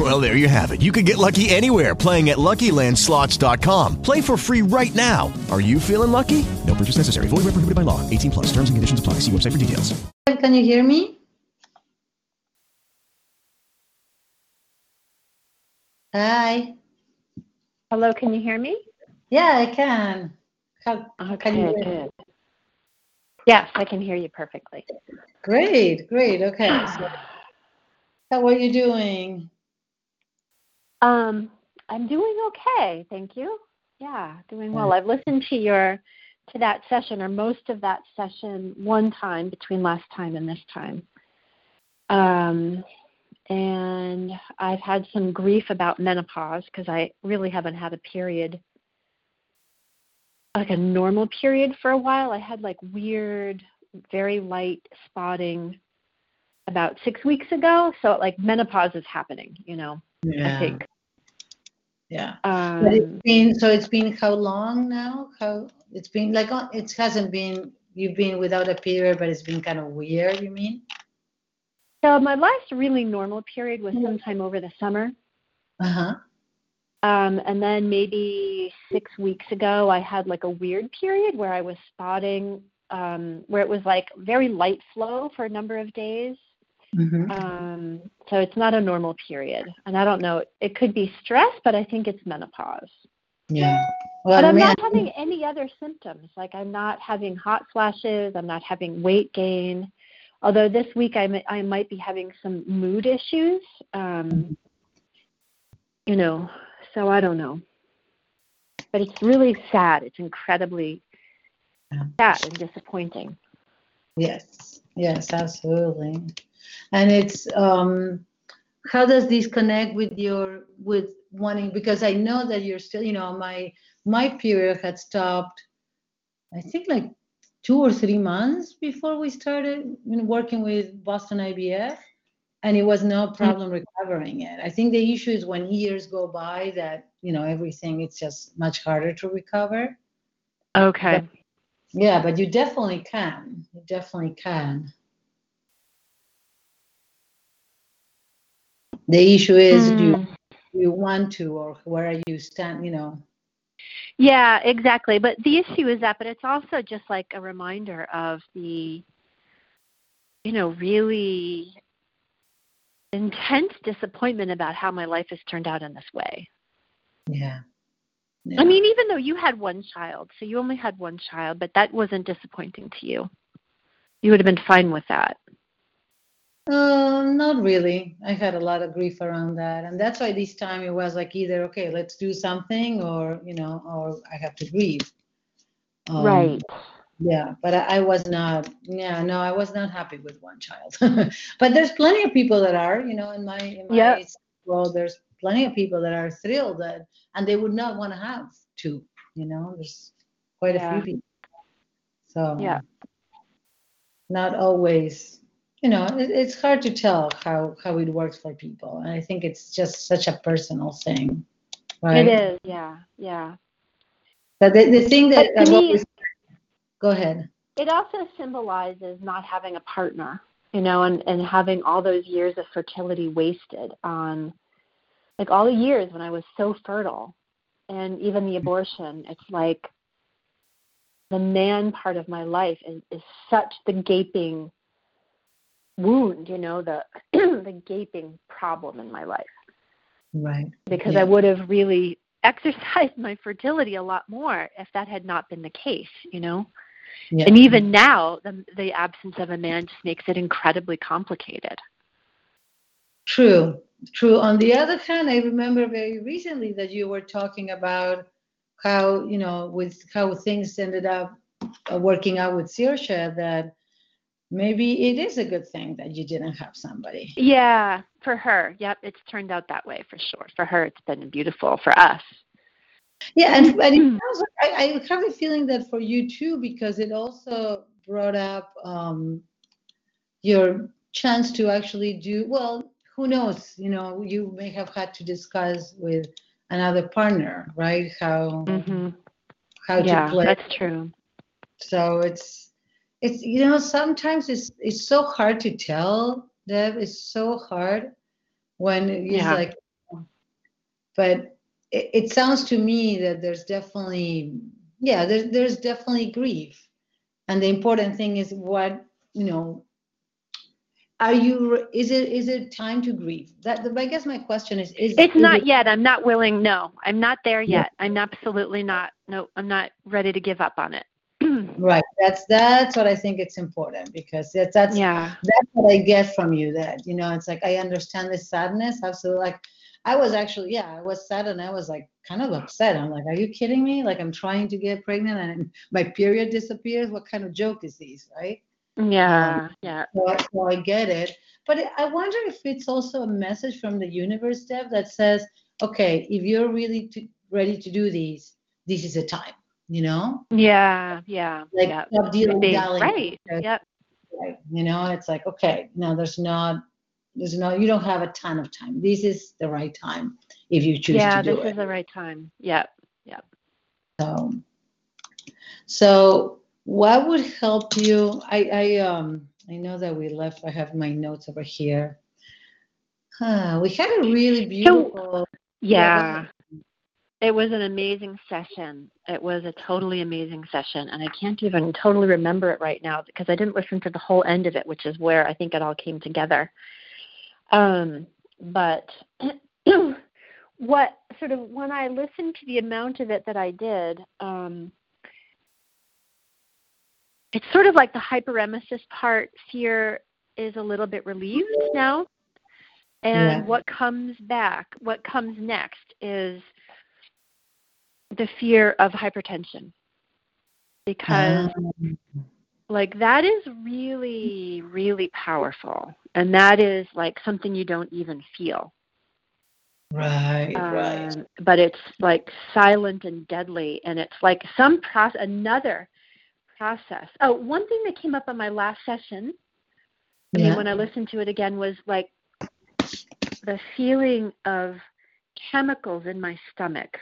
Well, there you have it. You can get lucky anywhere playing at LuckyLandSlots.com. Play for free right now. Are you feeling lucky? No purchase necessary. Void where prohibited by law. 18 plus. Terms and conditions apply. See website for details. Can you hear me? Hi. Hello, can you hear me? Yeah, I can. How, how can you hear? good. Yes, I can hear you perfectly. Great, great. Okay. So, how are you doing? Um, I'm doing okay, thank you. Yeah, doing well. I've listened to your to that session or most of that session one time between last time and this time. Um, and I've had some grief about menopause because I really haven't had a period like a normal period for a while. I had like weird, very light spotting about six weeks ago. So like menopause is happening, you know. I think. Yeah. Um, But it's been so it's been how long now? How it's been like uh, it hasn't been you've been without a period, but it's been kind of weird. You mean? so my last really normal period was sometime over the summer. Uh huh. Um, and then maybe six weeks ago, I had like a weird period where I was spotting, um, where it was like very light flow for a number of days. Hmm Um, so it's not a normal period. And I don't know, it could be stress, but I think it's menopause. Yeah. Well, but I'm man, not having any other symptoms. Like I'm not having hot flashes. I'm not having weight gain. Although this week I mi- I might be having some mood issues. Um, you know, so I don't know. But it's really sad. It's incredibly sad and disappointing. Yes, yes, absolutely. And it's um how does this connect with your with wanting because I know that you're still, you know, my my period had stopped I think like two or three months before we started you know, working with Boston IVF and it was no problem recovering it. I think the issue is when years go by that, you know, everything it's just much harder to recover. Okay. Yeah, but you definitely can. You definitely can. The issue is do you, Mm. do you want to or where are you stand, you know. Yeah, exactly. But the issue is that, but it's also just like a reminder of the, you know, really intense disappointment about how my life has turned out in this way. Yeah. I mean, even though you had one child, so you only had one child, but that wasn't disappointing to you. You would have been fine with that. Um, not really. I had a lot of grief around that. And that's why this time it was like either, okay, let's do something or, you know, or I have to grieve. Um, right. Yeah, but I, I was not. Yeah, no, I was not happy with one child. but there's plenty of people that are, you know, in my in my Yep. world, there's plenty of people that are thrilled that, and they would not want to have two. You know, there's quite a few people. So Yeah. not always. You know, it, it's hard to tell how how it works for people, and I think it's just such a personal thing, right? It is. Yeah. Yeah. But the, the thing that me- go ahead. It also symbolizes not having a partner, you know, and, and having all those years of fertility wasted on, like all the years when I was so fertile, and even the abortion. It's like the man part of my life is, is such the gaping wound, you know, the the gaping problem in my life Right. because Yeah. I would have really exercised my fertility a lot more if that had not been the case, you know. Yeah. And even now, the, the absence of a man just makes it incredibly complicated. True, true. On the other hand, I remember very recently that you were talking about how, you know, with how things ended up uh, working out with Saoirse, that maybe it is a good thing that you didn't have somebody. Yeah, for her. Yep, it's turned out that way for sure. For her, it's been beautiful. For us, Yeah, and, and it also, I, I have a feeling that for you too, because it also brought up um, your chance to actually do well who knows you know you may have had to discuss with another partner right how hmm how Yeah, to play that's true. so it's it's you know sometimes it's it's so hard to tell Deb it's so hard when it's Yeah. like but it, it sounds to me that there's definitely yeah there's there's definitely grief and the important thing is what you know are you is it is it time to grieve that i guess my question is is It's is not it- yet. I'm not willing. No, I'm not there Yeah. yet. I'm absolutely not. No, I'm not ready to give up on it. Right that's that's what i think it's important because that's that's yeah. that's what I get from you. That you know, it's like I understand this sadness. Absolutely. Like I was actually, yeah, I was sad and I was like kind of upset. I'm like, are you kidding me? Like I'm trying to get pregnant and my period disappears. What kind of joke is this, right? Yeah. Um, yeah. So, I- so I get it. But I wonder if it's also a message from the universe, Deb, that says, okay, if you're really to, ready to do these, this is a time. You know, Yeah. Yeah. like yeah. stop dealing. Right. Yep. right you know it's like okay now there's not there's no you don't have a ton of time this is the right time if you choose Yeah. to do it. Yeah, This is the right time. Yep. Yep. so so what would help you i i um i know that we left i have my notes over here huh, we had a really beautiful go Yeah. It was an amazing session. It was a totally amazing session. And I can't even totally remember it right now because I didn't listen to the whole end of it, which is where I think it all came together. Um, but what sort of, when I listened to the amount of it that I did, um, it's sort of like the hyperemesis part, fear is a little bit relieved now. And Yeah. what comes back, what comes next is the fear of hypertension. Because Um, like that is really really powerful. And that is like something you don't even feel. Right right. um, but it's like silent and deadly. And it's like some process another process. Oh one thing that came up on my last session I mean, when i listened to it again was like the feeling of chemicals in my stomach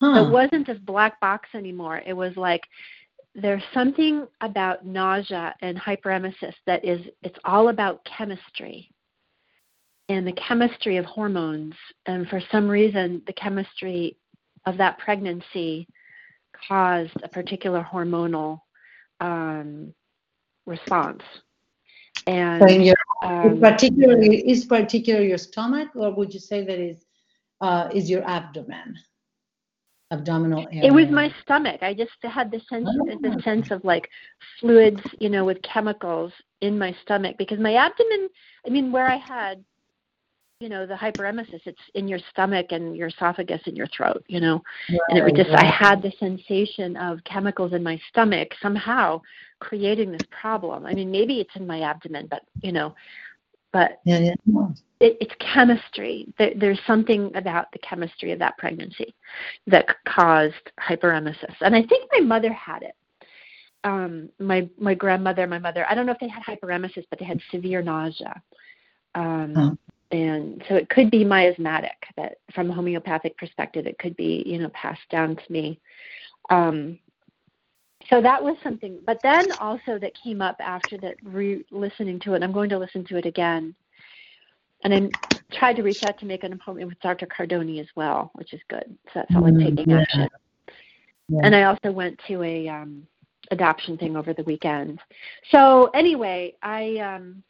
huh. it wasn't this black box anymore. It was like there's something about nausea and hyperemesis that is it's all about chemistry and the chemistry of hormones. And for some reason, the chemistry of that pregnancy caused a particular hormonal um, response. And so your is um, particularly is particularly your stomach or would you say that is uh is your abdomen abdominal area It was my stomach. I just had the sense the Ah. sense of like fluids, you know, with chemicals in my stomach because my abdomen, I mean where I had you know, the hyperemesis, it's in your stomach and your esophagus and your throat, you know. And it was Right, just I had the sensation of chemicals in my stomach somehow creating this problem. I mean, maybe it's in my abdomen, but you know, but yeah yeah it, it's chemistry. There, there's something about the chemistry of that pregnancy that caused hyperemesis, and I think my mother had it. Um, my my grandmother, my mother. I don't know if they had hyperemesis, but they had severe nausea, um, Huh. and so it could be miasmatic. That from a homeopathic perspective, it could be you know passed down to me. Um, so that was something. But then also that came up after that, re- listening to it. I'm going to listen to it again and I tried to reach out to make an appointment with Dr. Cardoni as well, which is good. So that's all I'm Mm, taking yeah. action. Yeah. And I also went to a um, adoption thing over the weekend. So anyway, I um,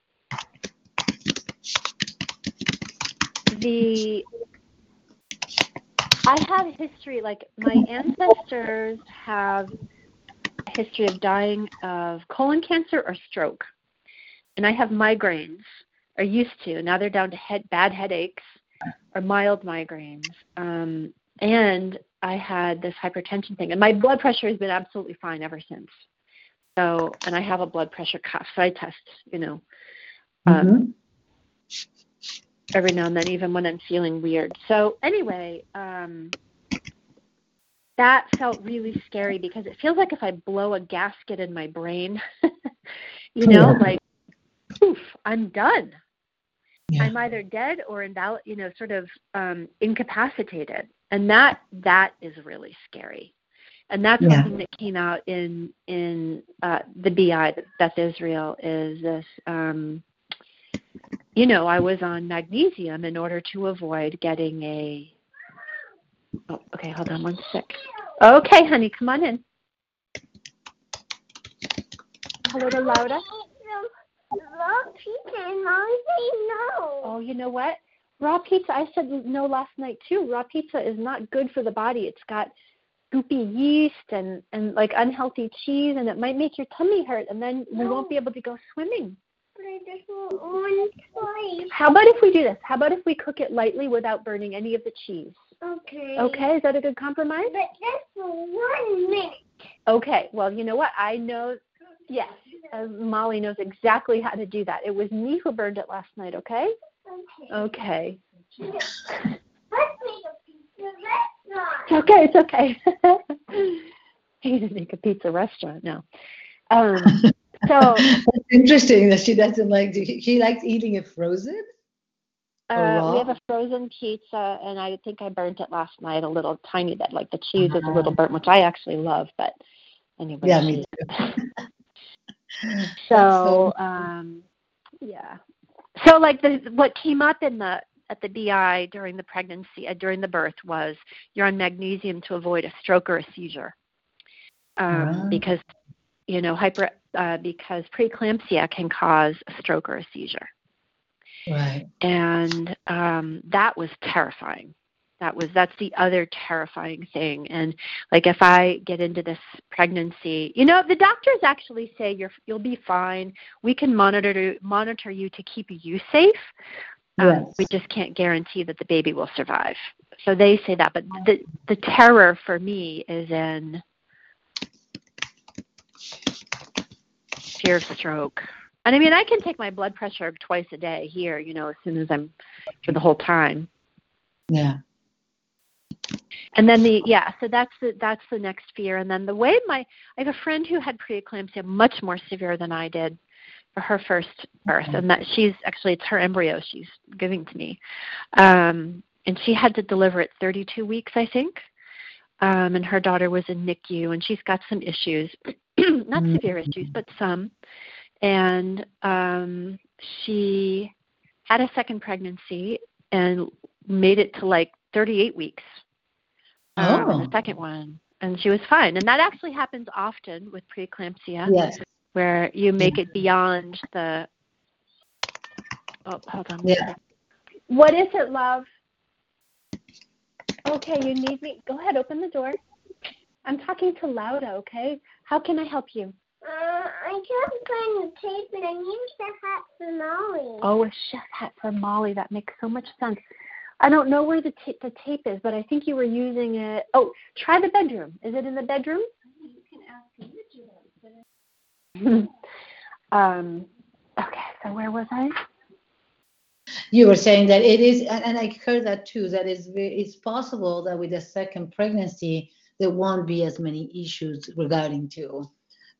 the I have a history like my ancestors have a history of dying of colon cancer or stroke, and I have migraines or used to. Now they're down to head bad headaches or mild migraines. Um, and I had this hypertension thing, and my blood pressure has been absolutely fine ever since. So, and I have a blood pressure cuff, so I test, you know, um, Mhm. every now and then, even when I'm feeling weird. So, anyway, um, that felt really scary because it feels like if I blow a gasket in my brain, You know, Yeah. like, poof, I'm done. Yeah. I'm either dead or invalid, you know, sort of um, incapacitated, and that that is really scary. And that's Yeah. something that came out in in uh, the BI, that Beth Israel, is this. Um, you know, I was on magnesium in order to avoid getting a. Oh, okay, hold on one sec. Okay, honey, come on in. Hello to Laura. Raw pizza and say no. Oh, you know what? Raw pizza, I said no last night too. Raw pizza is not good for the body. It's got goopy yeast and, and like unhealthy cheese, and it might make your tummy hurt, and then we won't be able to go swimming. But I just want one slice. How about if we do this? How about if we cook it lightly without burning any of the cheese? Okay. Okay, is that a good compromise? But just for one minute. Okay, well, you know what? I know, yes, uh, Molly knows exactly how to do that. It was me who burned it last night, okay? Okay. Okay. Let's make a pizza restaurant. It's okay, it's okay. You're gonna make a pizza restaurant now. Um, so It's interesting that she doesn't like. She likes eating it frozen. uh, we have a frozen pizza, and I think I burnt it last night a little tiny bit. Like the cheese is a little burnt, which I actually love. But anyway, Yeah, me too. so um, yeah. So like the what came up in the at the BI during the pregnancy uh, during the birth was you're on magnesium to avoid a stroke or a seizure um, Ah. because you know hyper uh, because preeclampsia can cause a stroke or a seizure Right. and um that was terrifying that was that's the other terrifying thing. And like if i get into this pregnancy you know the doctors actually say you're you'll be fine. We can monitor monitor you to keep you safe. Um, Yes. we just can't guarantee that the baby will survive. So they say that but the the terror for me is in fear of stroke. And i mean i can take my blood pressure twice a day here you know as soon as i'm for the whole time. Yeah. And then the yeah so that's the that's the next fear. And then the way my i have a friend who had preeclampsia much more severe than i did for her first birth. And that she's actually it's her embryo she's giving to me. Um and she had to deliver at 32 weeks i think. Um and her daughter was in nicu and she's got some issues not Mm. severe issues but some. And um she had a second pregnancy and made it to like 38 weeks um, Oh. the second one, and she was fine. And that actually happens often with preeclampsia, Yes. where you make it beyond the. Oh, hold on. Yeah. What is it, love? Okay, you need me. Go ahead, open the door. I'm talking to Lauda. Okay, how can I help you? Uh, I can't find the tape, but I need the hat for Molly. Oh, a chef hat for Molly. That makes so much sense. I don't know where the ta- the tape is, but I think you were using it. Oh, try the bedroom. Is it in the bedroom? You can ask um, okay, so where was I? You were saying that it is, and, and I heard that too. That it's it's possible that with a second pregnancy there won't be as many issues regarding to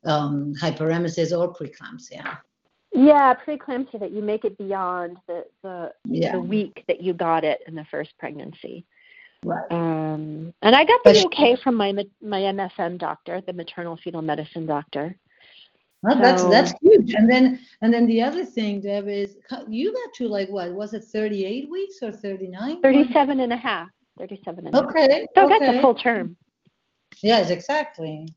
um, hyperemesis or preeclampsia. Yeah, preeclampsia that you make it beyond the the, Yeah. the week that you got it in the first pregnancy. Right. Um, and I got the okay from my my MFM doctor, the maternal fetal medicine doctor. Well, that's So- that's huge. And then and then the other thing, Deb, is you got to like what was it, 38 weeks or 39? 37 and a half. 37 and a half. Okay. So I got the full term. Yes, exactly.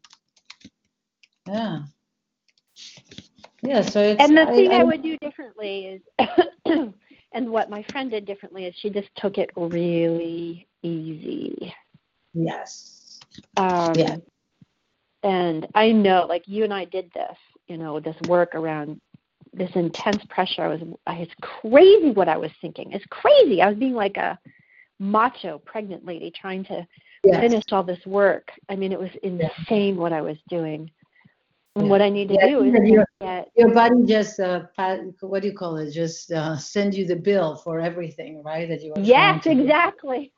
Yeah. Yeah. So And the thing I, I- would do differently is, and what my friend did differently is she just took it really easy. yes. Um, Yeah. And I know, like you and I did this, you know, this work around this intense pressure. I was, I, it's crazy what I was thinking. It's crazy. I was being like a macho pregnant lady trying to Yes. finish all this work. I mean, it was insane what I was doing. Yeah. what I need to Yeah, do is your- get Your body just uh, what do you call it? Just uh, send you the bill for everything, right? That you are. Yes, exactly.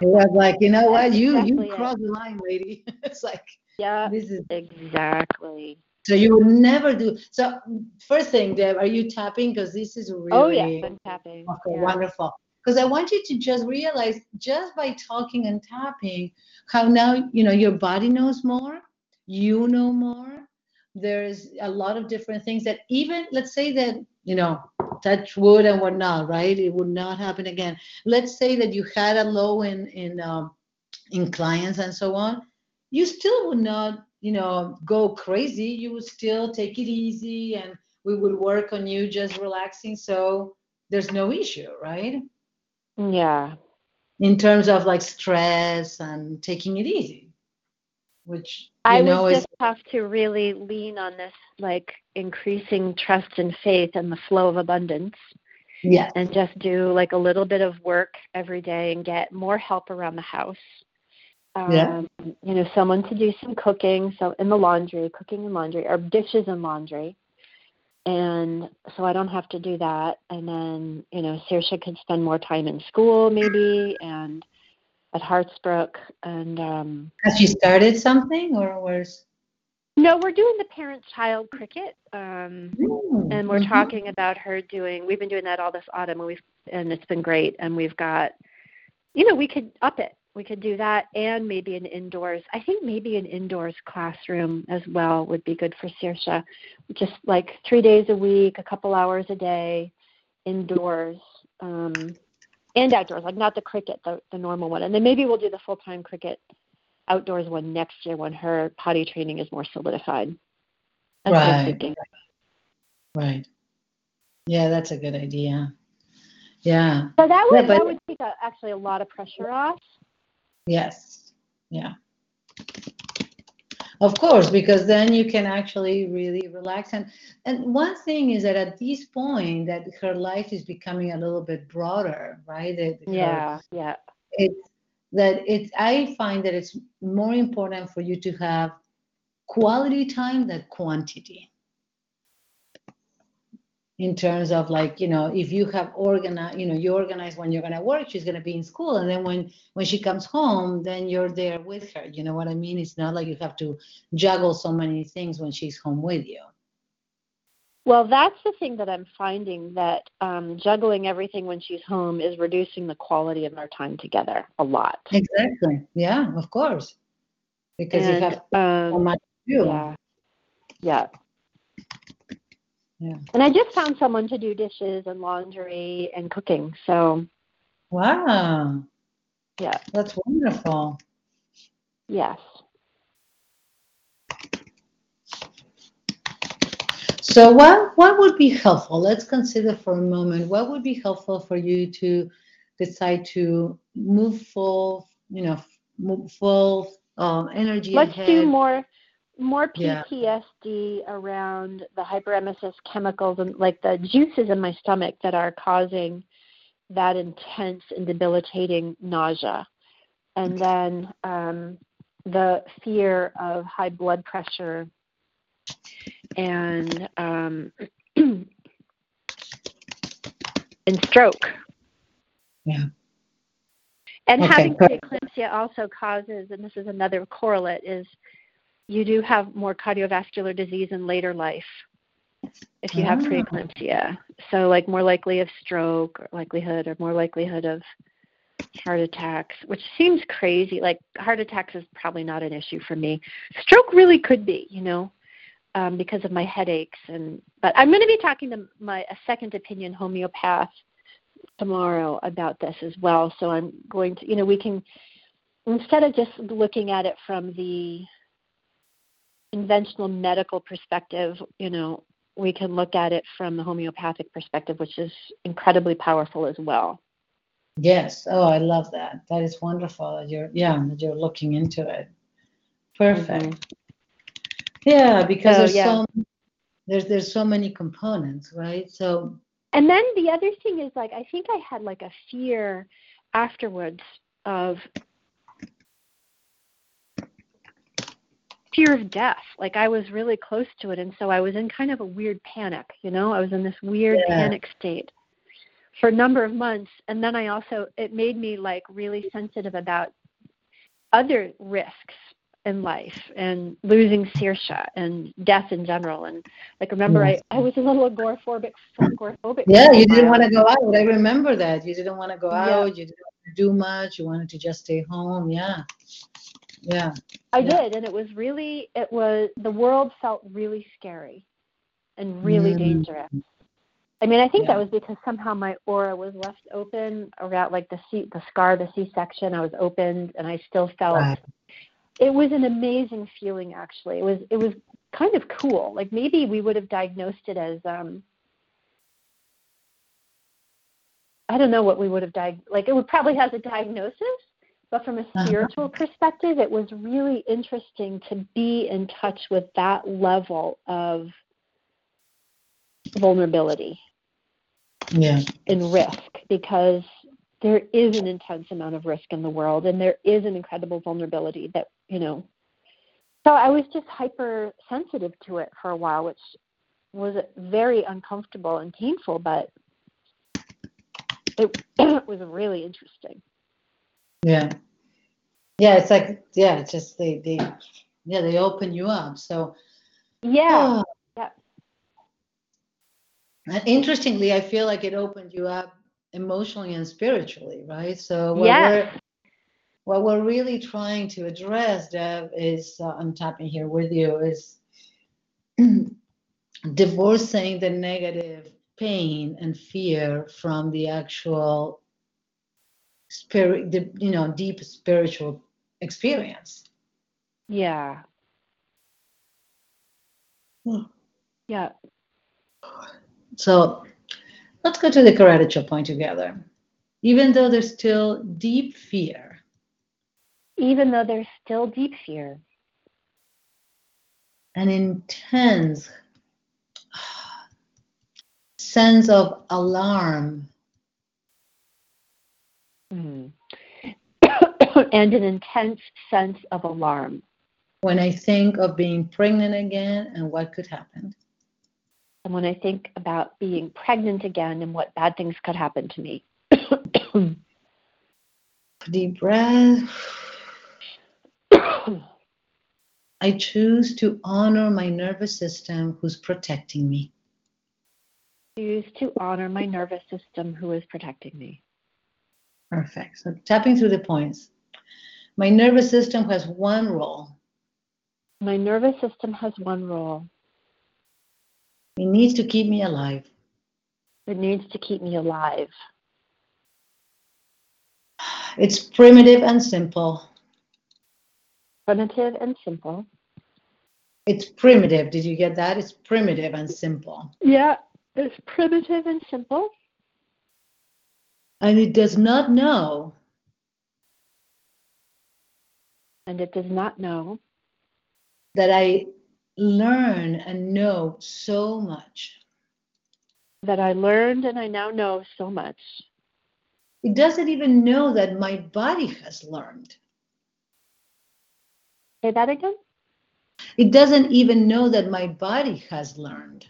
It was like, you know what? You exactly you it. crossed the line, lady. it's like yeah, this is exactly. So you would never do. So first thing, Deb, are you tapping? Because this is really. Oh yes, I'm tapping. Okay, yeah. wonderful. Because I want you to just realize, just by talking and tapping, how now you know your body knows more, you know more. There's a lot of different things that even let's say that you know touch wood and whatnot, right? It would not happen again. Let's say that you had a low in in um, in clients and so on, you still would not you know go crazy. You would still take it easy, and we would work on you just relaxing. So there's no issue, right? Yeah. in terms of like stress and taking it easy, which you I know would is just have to really lean on this like increasing trust and faith and the flow of abundance yes, and just do like a little bit of work every day and get more help around the house. Um, Yeah. You know, someone to do some cooking, so in the laundry, cooking and laundry, or dishes and laundry. And so I don't have to do that. And then, you know, Saoirse could spend more time in school maybe and at Hartsbrook. And um, has she started something or was? no, we're doing the parent child cricket. Um, and we're Mhm. talking about her doing we've been doing that all this autumn and we've and it's been great and we've got you know we could up it we could do that and maybe an indoors i think maybe an indoors classroom as well would be good for Saoirse. just like three days a week a couple hours a day indoors um and outdoors like not the cricket the, the normal one and then maybe we'll do the full time cricket outdoors one next year when her potty training is more solidified that's Right. Right. Yeah, that's a good idea. Yeah. So that Yeah, would but- that would take a, actually a lot of pressure off. Yes. Yeah. Of course, because then you can actually really relax. And and one thing is that at this point that her life is becoming a little bit broader, right? That her- Yeah, yeah. it's that it's i find that it's more important for you to have quality time than quantity in terms of like you know if you have organized you know you organize when you're going to work she's going to be in school and then when when she comes home then you're there with her you know what i mean? It's not like you have to juggle so many things when she's home with you. Well, that's the thing that I'm finding that um, juggling everything when she's home is reducing the quality of our time together a lot. exactly. Yeah of course. Because you And, have so um, much to do. yeah, yeah. Yeah. And I just found someone to do dishes and laundry and cooking. So wow yeah, that's wonderful yes. So what what would be helpful? Let's consider for a moment what would be helpful for you to decide to move full, you know, move full um, energy Let's ahead. do more more Yeah. PTSD around the hyperemesis chemicals and like the juices in my stomach that are causing that intense and debilitating nausea. And then um, the fear of high blood pressure and um, and stroke. Yeah. And Okay, having preeclampsia also causes, and this is another correlate, is you do have more cardiovascular disease in later life if you have Ah. preeclampsia. So, like more likely of stroke, or likelihood, or more likelihood of heart attacks, which seems crazy. Like heart attacks is probably not an issue for me. Stroke really could be, you know, um, because of my headaches. And but I'm going to be talking to my a second opinion homeopath tomorrow about this as well. So I'm going to, you know, we can instead of just looking at it from the conventional medical perspective, you know, we can look at it from the homeopathic perspective, which is incredibly powerful as well. Yes. Oh, I love that. That is wonderful. that You're yeah, that you're looking into it. Perfect. Mm-hmm. Yeah, because So, there's yeah. so there's there's so many components, right? So And then the other thing is like I think I had like a fear afterwards of fear of death. Like I was really close to it and so I was in kind of a weird panic, you know? I was in this weird Yeah. panic state for a number of months and then I also it made me like really sensitive about other risks in life and losing Saoirse and death in general. And like, remember, Yes. I, I was a little agoraphobic. agoraphobic Yeah, you didn't want to go out. I remember that. You didn't want to go Yeah. out. You didn't want to do much. You wanted to just stay home. Yeah. Yeah. I Yeah. did, and it was really, it was the world felt really scary and really Mm. dangerous. I mean, I think Yeah. that was because somehow my aura was left open around like the C, the scar, the C-section. I was opened, and I still felt. It was an amazing feeling, actually. It was, it was kind of cool. Like maybe we would have diagnosed it as, um, I don't know what we would have diag like. It would probably has a diagnosis, but from a Uh-huh. spiritual perspective, it was really interesting to be in touch with that level of vulnerability Yeah. and risk because there is an intense amount of risk in the world and there is an incredible vulnerability that, you know. So I was just hypersensitive to it for a while, which was very uncomfortable and painful, but it, it was really interesting. Yeah. Yeah. It's like, yeah, it's just they, they, yeah, they open you up. So, Yeah. Oh. Yeah. And interestingly, I feel like it opened you up emotionally and spiritually, right? So what Yes. we're what we're really trying to address, Deb, is uh, I'm tapping here with you, is divorcing the negative pain and fear from the actual spirit, the, you know, deep spiritual experience. Yeah. Hmm. Yeah. So let's go to the karate chop point together. Even though there's still deep fear, Even though there's still deep fear. an intense sense of alarm, and an intense sense of alarm. when I think of being pregnant again and what could happen. And when I think about being pregnant again and what bad things could happen to me. Deep breath. I choose to honor my nervous system who's protecting me. choose to honor my nervous system who is protecting me. Perfect. So tapping through the points. My nervous system has one role. My nervous system has one role. It needs to keep me alive. It needs to keep me alive. It's primitive and simple. Primitive and simple. It's primitive. Did you get that? It's primitive and simple. Yeah, it's primitive and simple. And it does not know And it does not know that I learn and know so much. that I learned and I now know so much. It doesn't even know that my body has learned. Say that again? It doesn't even know that my body has learned.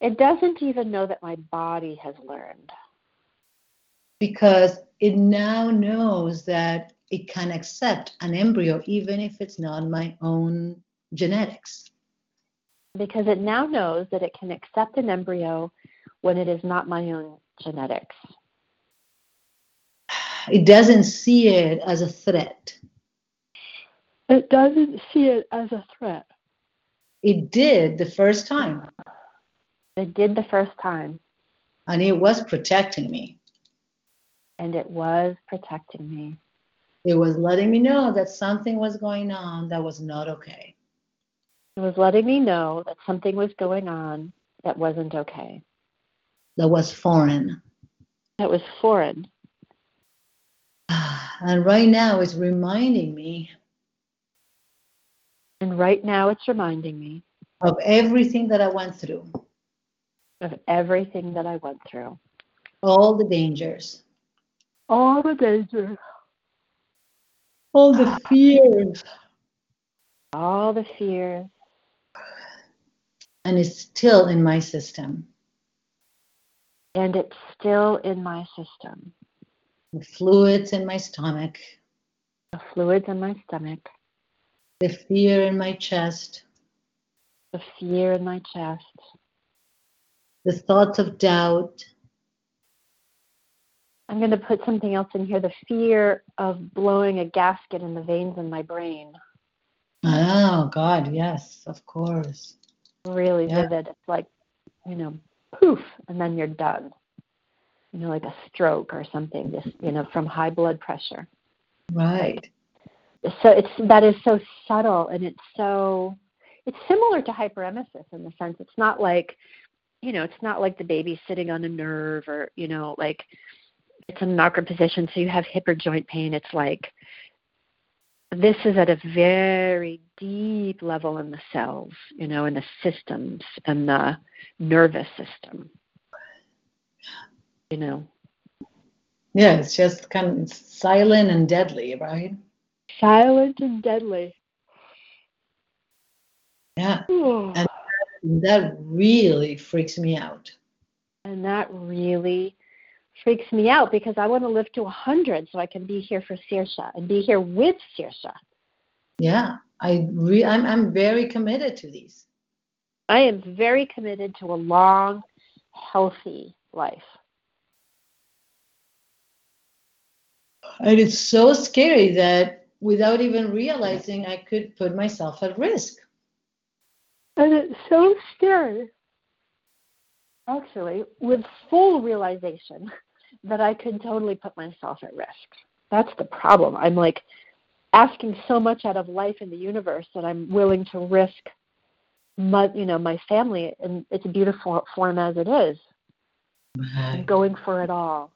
It doesn't even know that my body has learned. because it now knows that it can accept an embryo even if it's not my own genetics. Because it now knows that it can accept an embryo when it is not my own genetics. It doesn't see it as a threat. It doesn't see it as a threat. It did the first time, It did the first time, and it was protecting me. and it was protecting me. It was letting me know that something was going on that was not okay. It was letting me know that something was going on that wasn't okay, That was foreign. that was foreign. And right now it's reminding me And right now it's reminding me of everything that I went through, of everything that I went through. all the dangers, All the danger, all the fears, all the fears, and it's still in my system. and it's still in my system. The fluids in my stomach, The fluids in my stomach, The fear in my chest. The fear in my chest. The thoughts of doubt. I'm going to put something else in here the fear of blowing a gasket in the veins in my brain. Oh, God, yes, of course. Really Yeah. vivid. It's like, you know, poof, and then you're done. You know, like a stroke or something, just, you know, from high blood pressure. Right. So it's that is so subtle and it's so it's similar to hyperemesis in the sense it's not like you know, it's not like the baby sitting on a nerve or, you know, like it's in an awkward position so you have hip or joint pain. It's like this is at a very deep level in the cells, you know, in the systems and the nervous system. You know, Yeah, it's just kind of it's silent and deadly, right? silent and deadly. Yeah. And that really freaks me out. And that really freaks me out because I want to live to 100 so I can be here for Saoirse and be here with Saoirse. Yeah. I re- I'm I'm very committed to these. I am very committed to a long, healthy life. And it's so scary that without even realizing I could put myself at risk. And it's so scary, actually, with full realization that I could totally put myself at risk. That's the problem. I'm like asking so much out of life in the universe that I'm willing to risk my, you know, my family in its a beautiful form as it is. I'm going for it all.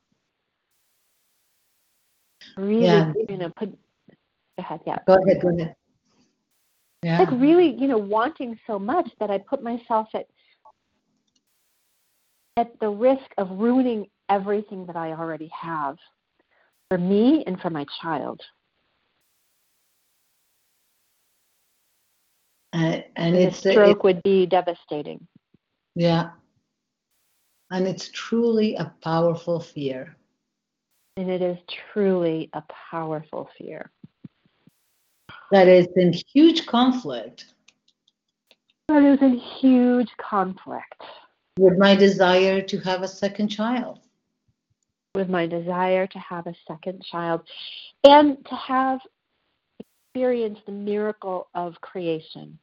Really, Yeah. you know, put go ahead, yeah. Go ahead, go ahead. Yeah. like really you know wanting so much that i put myself at at the risk of ruining everything that i already have for me and for my child and, and a stroke would be devastating yeah. And it's truly a powerful fear. and it is truly a powerful fear that is in huge conflict that is in huge conflict with my desire to have a second child. With my desire to have a second child and to have experienced the miracle of creation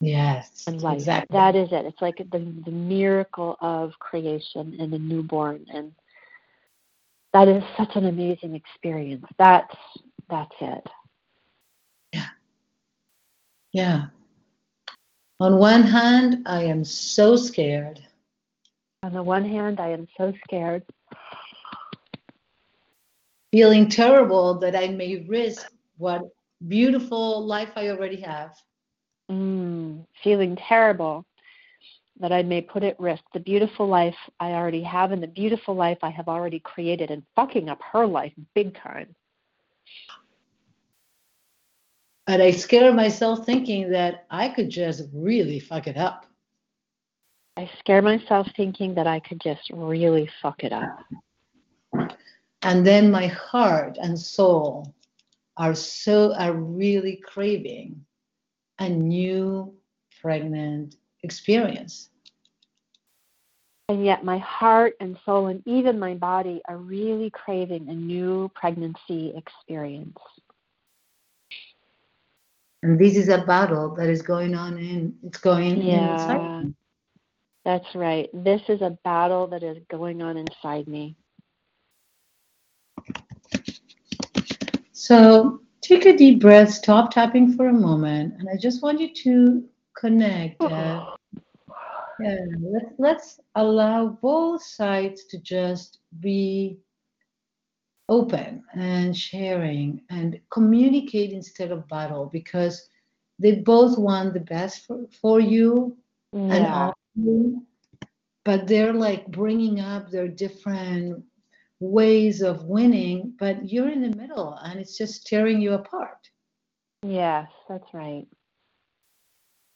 Yes, and life. exactly. That is it. It's like the, the miracle of creation and the newborn, and that is such an amazing experience. That's that's it. yeah. Yeah. On one hand, I am so scared. On the one hand, I am so scared, feeling terrible that I may risk what beautiful life I already have. mm, feeling terrible that I may put at risk the beautiful life I already have and the beautiful life I have already created, and fucking up her life big time. And I scare myself thinking that I could just really fuck it up. I scare myself thinking that I could just really fuck it up. And then my heart and soul are so are really craving a new pregnant experience. And yet, my heart and soul, and even my body, are really craving a new pregnancy experience. And this is a battle that is going on in it's going Yeah, inside. that's right. This is a battle that is going on inside me. So take a deep breath, stop tapping for a moment, and I just want you to connect. Uh, yeah, let's let's allow both sides to just be open and sharing and communicate instead of battle because they both want the best for, for you and all of you, but they're like bringing up their different ways of winning, but you're in the middle and it's just tearing you apart. yes, that's right.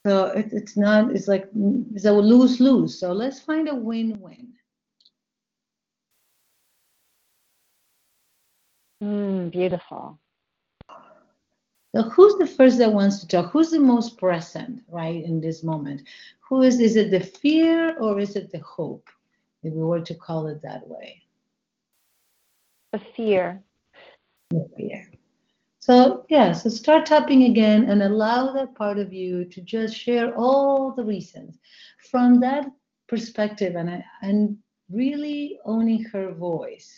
So it, it's not, it's like, it's a lose lose. So let's find a win win. Mm, beautiful. So who's the first that wants to talk? Who's the most present, right, in this moment? Who is, is it the fear or is it the hope, if we were to call it that way? The fear. Fear. So, yeah, so start tapping again and allow that part of you to just share all the reasons from that perspective and, and really owning her voice.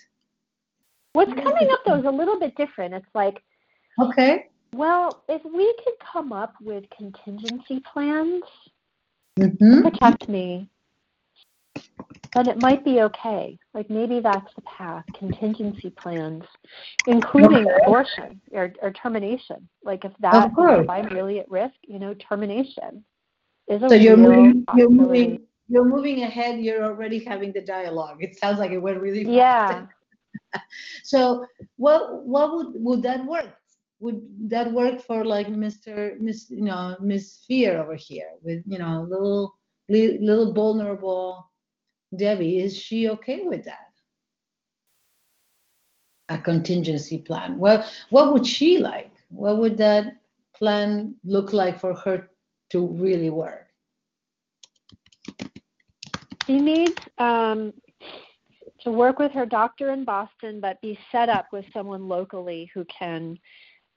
What's coming up though is a little bit different. It's like, okay, well, if we could come up with contingency plans mm-hmm. to protect me, then it might be okay. Like maybe that's the path, contingency plans, including Okay. abortion or, or termination. Like if that, if I'm really at risk, you know, termination is a So you're moving, you're moving, you're moving ahead. You're already having the dialogue. It sounds like it went really fast. Yeah. So what what would would that work? Would that work for like Mr. Miss you know Miss Fear over here with you know little little vulnerable Debbie? Is she okay with that? A contingency plan. Well, what would she like? What would that plan look like for her to really work? She needs um, to work with her doctor in Boston, but be set up with someone locally who can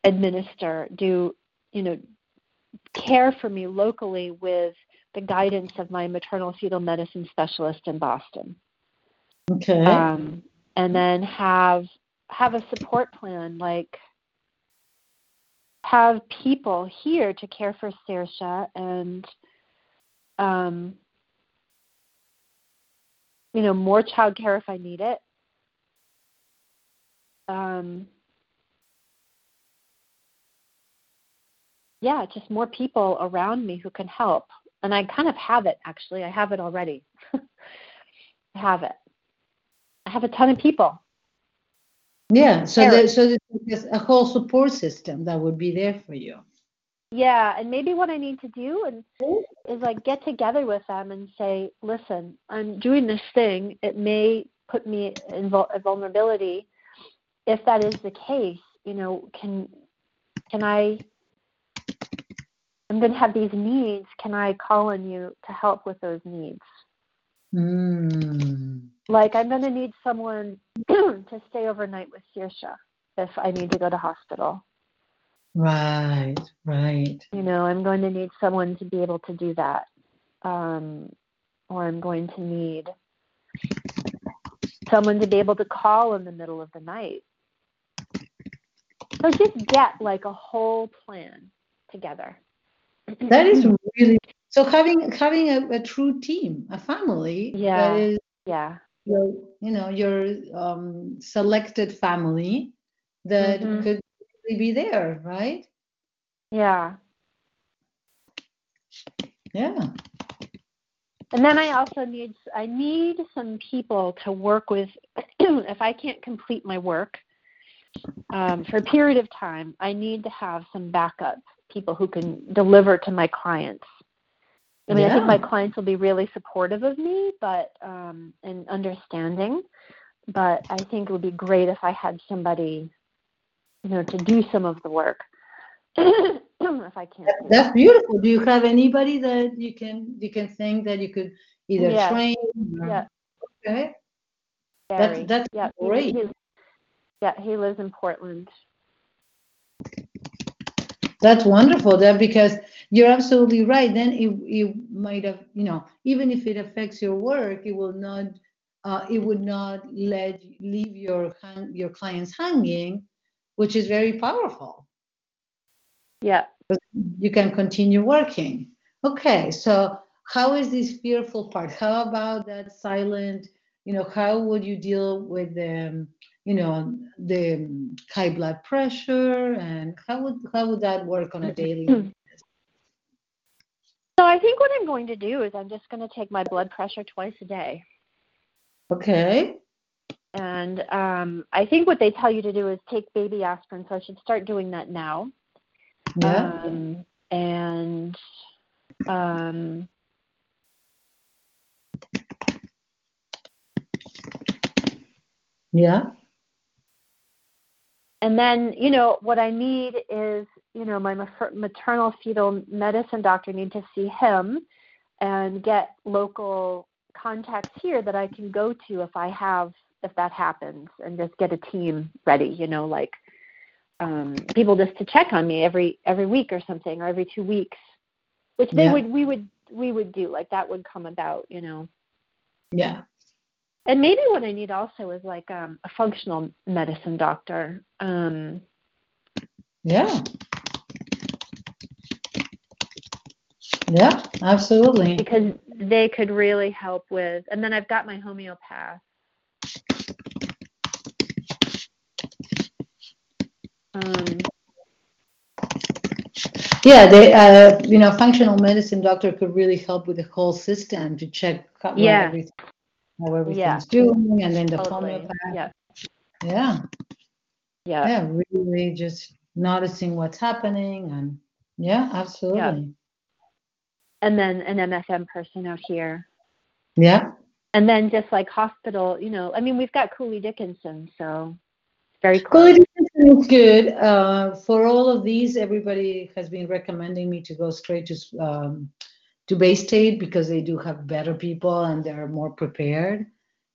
administer, do, you know, care for me locally with the guidance of my maternal fetal medicine specialist in Boston. Okay. Um, and then have have a support plan like have people here to care for Saoirse and um, you know more child care if I need it. Um, yeah, just more people around me who can help, and I kind of have it actually. I have it already. I have it. I have a ton of people. Yeah, so there, so there's a whole support system that would be there for you. Yeah, and maybe what I need to do and is like get together with them and say, "Listen, I'm doing this thing. It may put me in vul- vulnerability. If that is the case, you know, can can I? I'm going to have these needs. Can I call on you to help with those needs? Mm. Like I'm going to need someone to stay overnight with Saoirse if I need to go to hospital. Right, right. you know i'm going to need someone to be able to do that um, or i'm going to need someone to be able to call in the middle of the night so just get like a whole plan together That is really so having having a, a true team, a family Yeah. that is yeah your, you know, your um, selected family that Mhm. could really be there, right? yeah Yeah. and then i also need i need some people to work with if i can't complete my work um, for a period of time i need to have some backup people who can deliver to my clients I mean, I think my clients will be really supportive of me, but um, and understanding. But I think it would be great if I had somebody, you know, to do some of the work. if I can't. That's beautiful. Do you have anybody that you can you can think that you could either Yes. train? or- Yeah, Okay. Barry. that's yeah, he- great. he- yeah, he lives in Portland. That's wonderful, Deb, because you're absolutely right. Then it, it might have, you know, even if it affects your work, it will not, uh, it would not let leave your your clients hanging, which is very powerful. Yeah. You can continue working. Okay, so how is this fearful part? How about that silent? You know, how would you deal with the, you know, the high blood pressure, and how would how would that work on a daily? Basis? So I think what I'm going to do is I'm just going to take my blood pressure twice a day. Okay. And um, I think what they tell you to do is take baby aspirin. So I should start doing that now. Yeah. Um, and um, yeah. And then you know what I need is you know, my maternal fetal medicine doctor need to see him and get local contacts here that I can go to if I have if that happens and just get a team ready, you know, like um people just to check on me every every week or something or every 2 weeks. Which they Yeah. would we would we would do like that would come about, you know. Yeah. And maybe what I need also is like um a functional medicine doctor. Um Yeah. Yeah, absolutely. because they could really help with and then I've got my homeopath. Um, Yeah, they, uh, you know, functional medicine doctor could really help with the whole system to check Yeah. everything, how everything's doing, and then the totally. homeopath. Yeah. Yeah, Yeah. yeah, really just noticing what's happening, and yeah, absolutely. And then an MFM person out here. Yeah, And then just like hospital, you know, I mean, we've got Cooley Dickinson, so it's very Cooley close. Dickinson is good. Uh, for all of these, everybody has been recommending me to go straight to um, to Bay State because they do have better people and they're more prepared.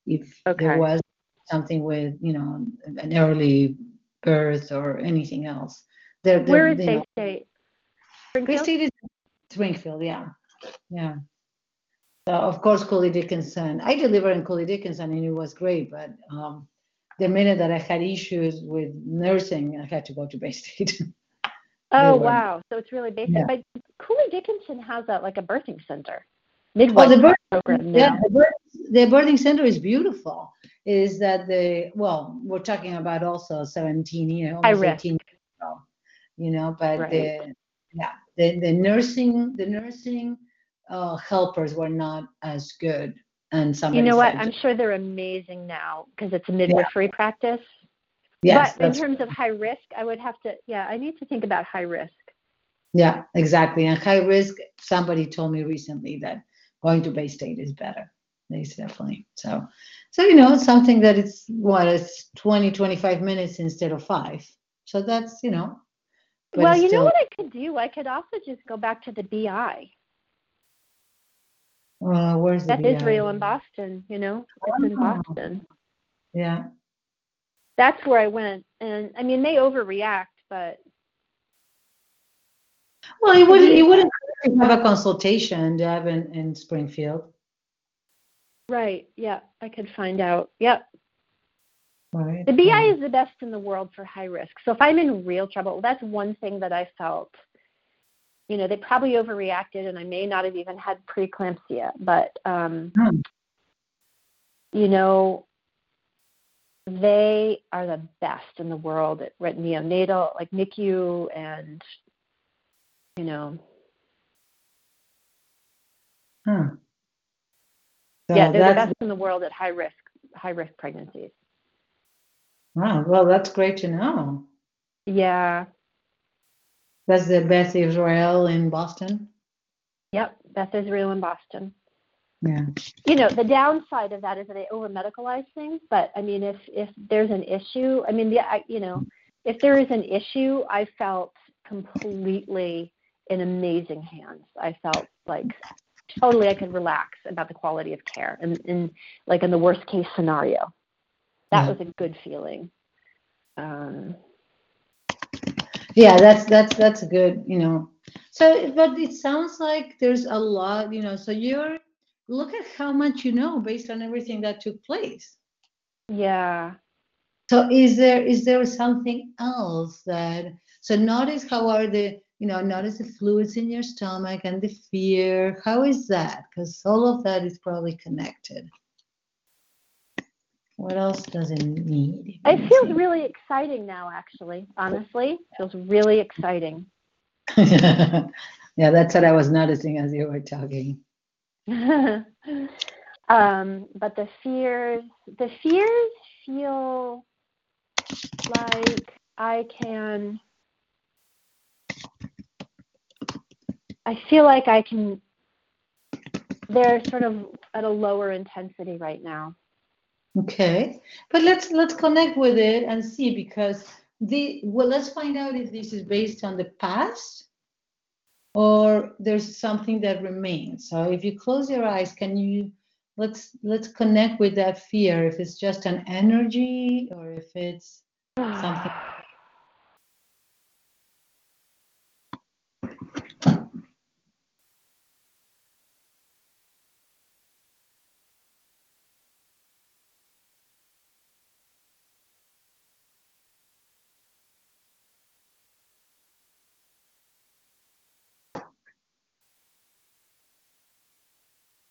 If Okay. there was something with you know an early birth or anything else, they're, they're Where is Bay State? Bay State is Springfield, yeah, yeah. So of course, Cooley Dickinson. I delivered in Cooley Dickinson, and it was great. But um, the minute that I had issues with nursing, I had to go to Bay State. Oh, wow. So it's really basic. Yeah. But Cooley Dickinson has a like a birthing center. oh, Midwife the birth, program yeah, the, birth, the birthing center is beautiful. Is that the well? We're talking about also 17 year, High almost risk. 18 years old, you know. But Right. the yeah, the the nursing the nursing uh, helpers were not as good. And some. You know what? I'm sure they're amazing now because it's a midwifery practice. yes, but in terms of high risk, I would have to, yeah, I need to think about high risk. Yeah, exactly. And high risk, somebody told me recently that going to Bay State is better. It's definitely so. So, you know, something that it's what it's 20, 25 minutes instead of five. So that's, you know. well, you still- know what I could do? I could also just go back to the BI. Uh, where's the That's BI? Israel in Boston, you know, it's in Oh. Boston. Yeah. That's where I went. And I mean, they overreact, but Well, it wouldn't, it wouldn't have a consultation to have in, in Springfield. right. Yeah, I could find out. Yep. Right. The BI is the best in the world for high risk. So if I'm in real trouble, that's one thing that I felt. You know, they probably overreacted, and I may not have even had preeclampsia, but um, Hmm. you know, they are the best in the world at neonatal, like NICU, and you know, Huh. So yeah, they're the best in the world at high risk high risk pregnancies. wow, well, that's great to know. Yeah. That's the Beth Israel in Boston. Yep. Beth Israel in Boston. Yeah. you know the downside of that is that they over medicalize things but i mean if if there's an issue i mean the I, you know if there is an issue i felt completely in amazing hands. I felt like totally i could relax about the quality of care and in like in the worst case scenario. That was a good feeling. Um yeah that's that's that's a good you know. So but it sounds like there's a lot you know so you're look at how much you know based on everything that took place. Yeah. So is there is there something else that so notice how are the you know notice the fluids in your stomach and the fear. How is that? Because all of that is probably connected. What else does it need? It feels really exciting now actually. Honestly feels really exciting. Yeah that's what i was noticing as you were talking. Um, but the fears, the fears feel like I can. I feel like I can. They're sort of at a lower intensity right now. Okay, but let's let's connect with it and see because the well, let's find out if this is based on the past or there's something that remains. So if you close your eyes, can you let's let's connect with that fear if it's just an energy or if it's something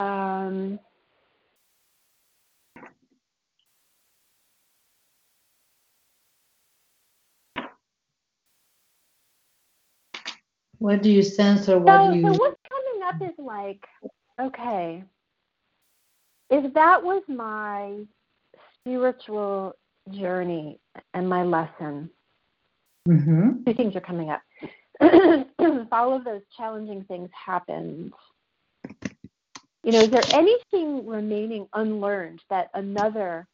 Um, what do you sense or what so, do you so what's coming up is like, okay, if that was my spiritual journey and my lesson, Mhm. two things are coming up. if all of those challenging things happened, you know, is there anything remaining unlearned that another,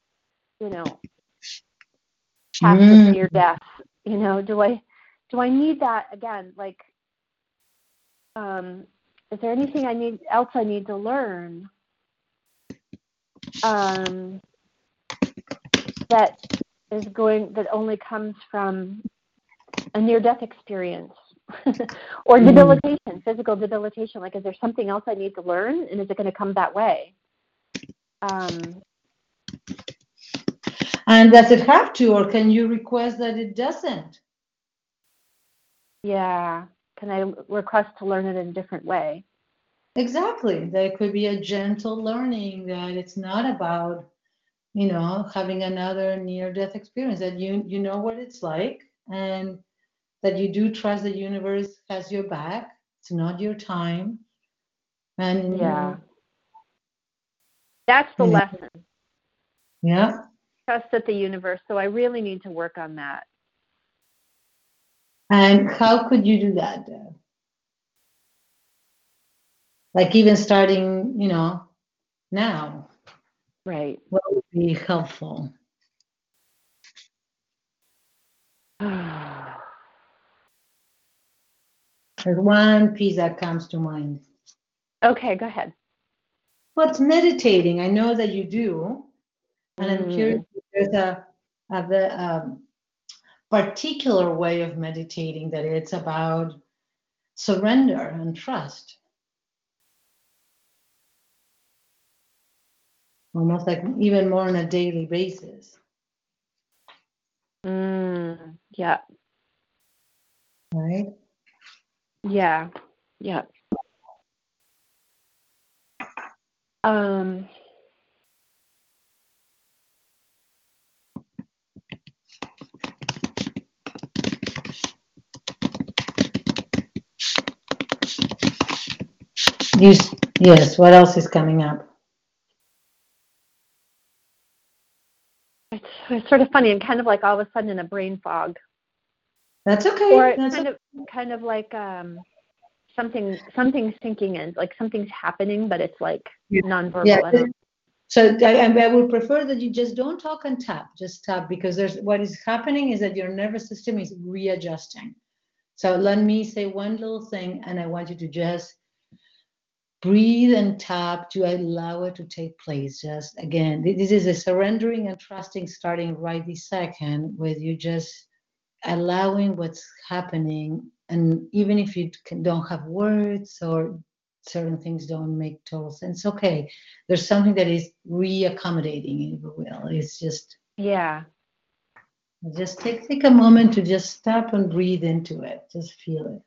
you know, path Mm. near death? You know, do I do I need that again? Like, um, is there anything I need else I need to learn? Um, that is going that only comes from a near death experience or Mhm. debilitation, physical debilitation. Like, is there something else I need to learn, and is it going to come that way? Um, and does it have to or can you request that it doesn't yeah. Can I request to learn it in a different way? Exactly. There could be a gentle learning that it's not about, you know, having another near death experience, that you you know what it's like and that you do trust the universe has your back. It's not your time. And Yeah. That's the Yeah. lesson. yeah. Trust at the universe. So I really need to work on that. And how could you do that? Deb? Like even starting, you know, now, Right. what would be helpful? There's one piece that comes to mind. okay, go ahead. What's meditating? I know that you do, and I'm Mm. curious if there's a, a the, um, particular way of meditating that it's about surrender and trust. Almost like even more on a daily basis, Mm, yeah. right? Yeah. Yeah. Um You, s- yes, what else is coming up? it's, it's sort of funny and kind of like all of a sudden in a brain fog. That's okay. or That's kind of kind of like um something something sinking in like something's happening but it's like Yeah. nonverbal Yeah, So I, I I would prefer that you just don't talk and tap, just tap because there's what is happening is that your nervous system is readjusting. So let me say one little thing, and I want you to just breathe and tap to allow it to take place. Just again, this is a surrendering and trusting starting right this second, with you just allowing what's happening and even if you don't have words or certain things don't make total sense okay there's something that is reaccommodating if you will. It's just yeah. Just take take a moment to just stop and breathe into it. Just feel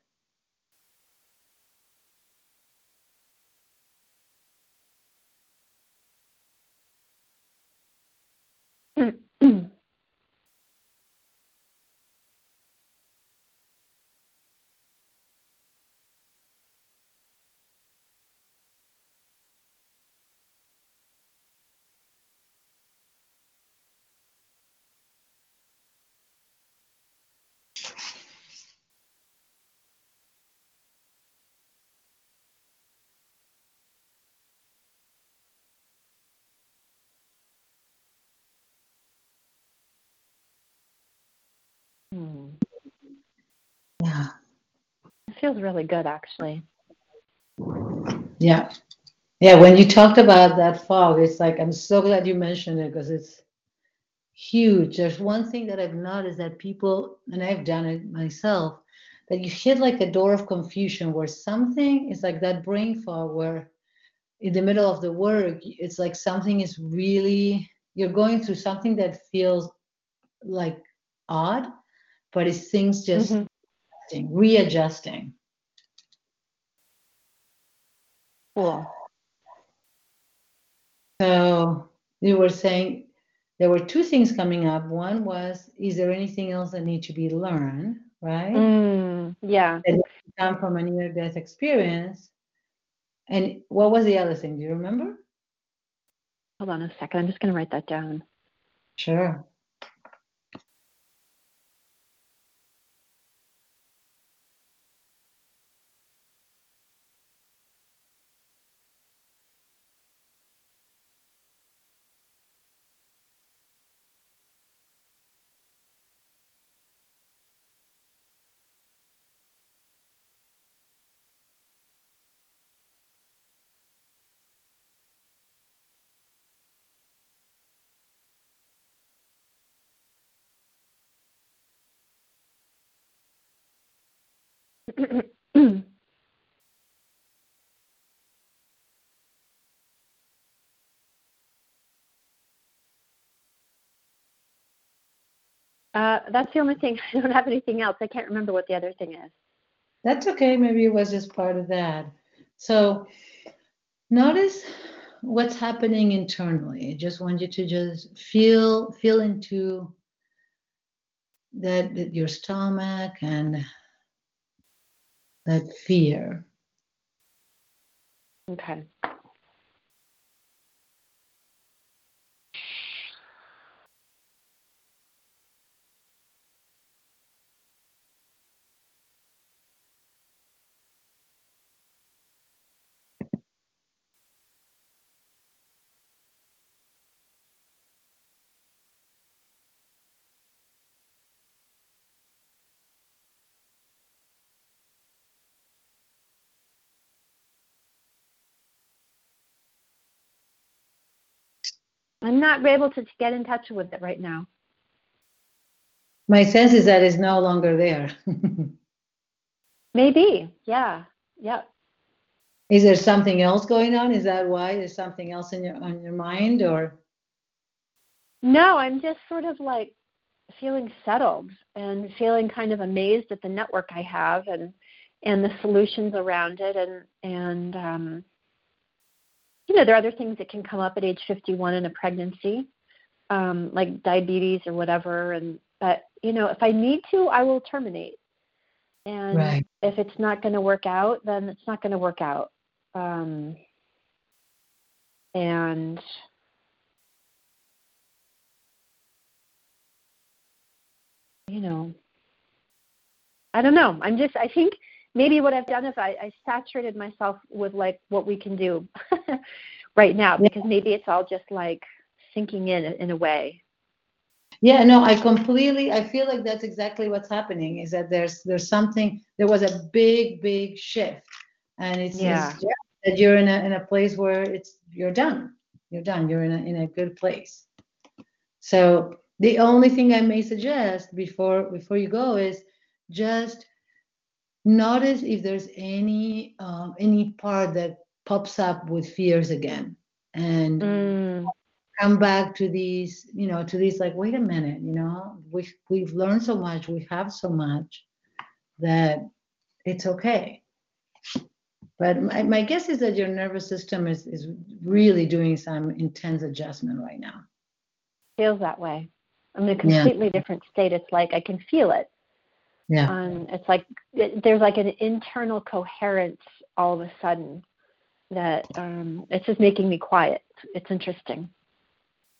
it. Hmm. Yeah. It feels really good, actually. Yeah. Yeah. When you talked about that fog, it's like, I'm so glad you mentioned it because it's huge. There's one thing that I've noticed that people, and I've done it myself, that you hit like a door of confusion where something is like that brain fog where in the middle of the work, it's like something is really, you're going through something that feels like odd, but it's things just Mhm. adjusting, readjusting. Cool. So you were saying there were two things coming up. One was, is there anything else that need to be learned, right? Mm, yeah. Come from a near-death experience. And what was the other thing? Do you remember? Hold on a second. I'm just going to write that down. Sure. Uh, that's the only thing. I don't have anything else. I can't remember what the other thing is. That's okay. Maybe it was just part of that. So notice what's happening internally. I just want you to just feel feel into that, that your stomach and that fear. Okay. I'm not able to get in touch with it right now. My sense is that it's no longer there. Maybe. Yeah. Yep. is there something else going on? Is that why there's something else in your on your mind or No, I'm just sort of like feeling settled and feeling kind of amazed at the network I have and and the solutions around it and and um you know there are other things that can come up at age 51 in a pregnancy um like diabetes or whatever and but you know if I need to I will terminate and Right. if it's not going to work out then it's not going to work out um and you know, I don't know. I'm just, I think maybe what I've done is I, I saturated myself with like what we can do right now because maybe it's all just like sinking in in a way. Yeah, no, I completely I feel like that's exactly what's happening is that there's there's something there was a big big shift and it's, it's Yeah. just that you're in a in a place where it's you're done. You're done. You're in a in a good place. So the only thing I may suggest before before you go is just notice if there's any um, any part that pops up with fears again and Mm, come back to these, you know, to these like, wait a minute, you know, we we've learned so much, we have so much that it's okay. But my, my guess is that your nervous system is is really doing some intense adjustment right now. feels that way. I'm in a Yeah. completely different state. It's like I can feel it. Yeah. Um, it's like it, there's like an internal coherence all of a sudden that um, it's just making me quiet. It's interesting.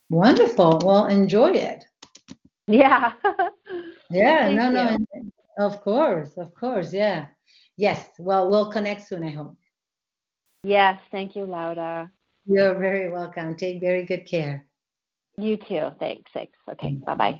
Wonderful. Well, enjoy it. Yeah. Yeah, Thank no, no, you. of course, of course, yeah. Yes. Well, we'll connect soon, I hope. yes. Thank you, Laura. You're very welcome. Take very good care. You too. Thanks. Thanks. Okay. Bye bye.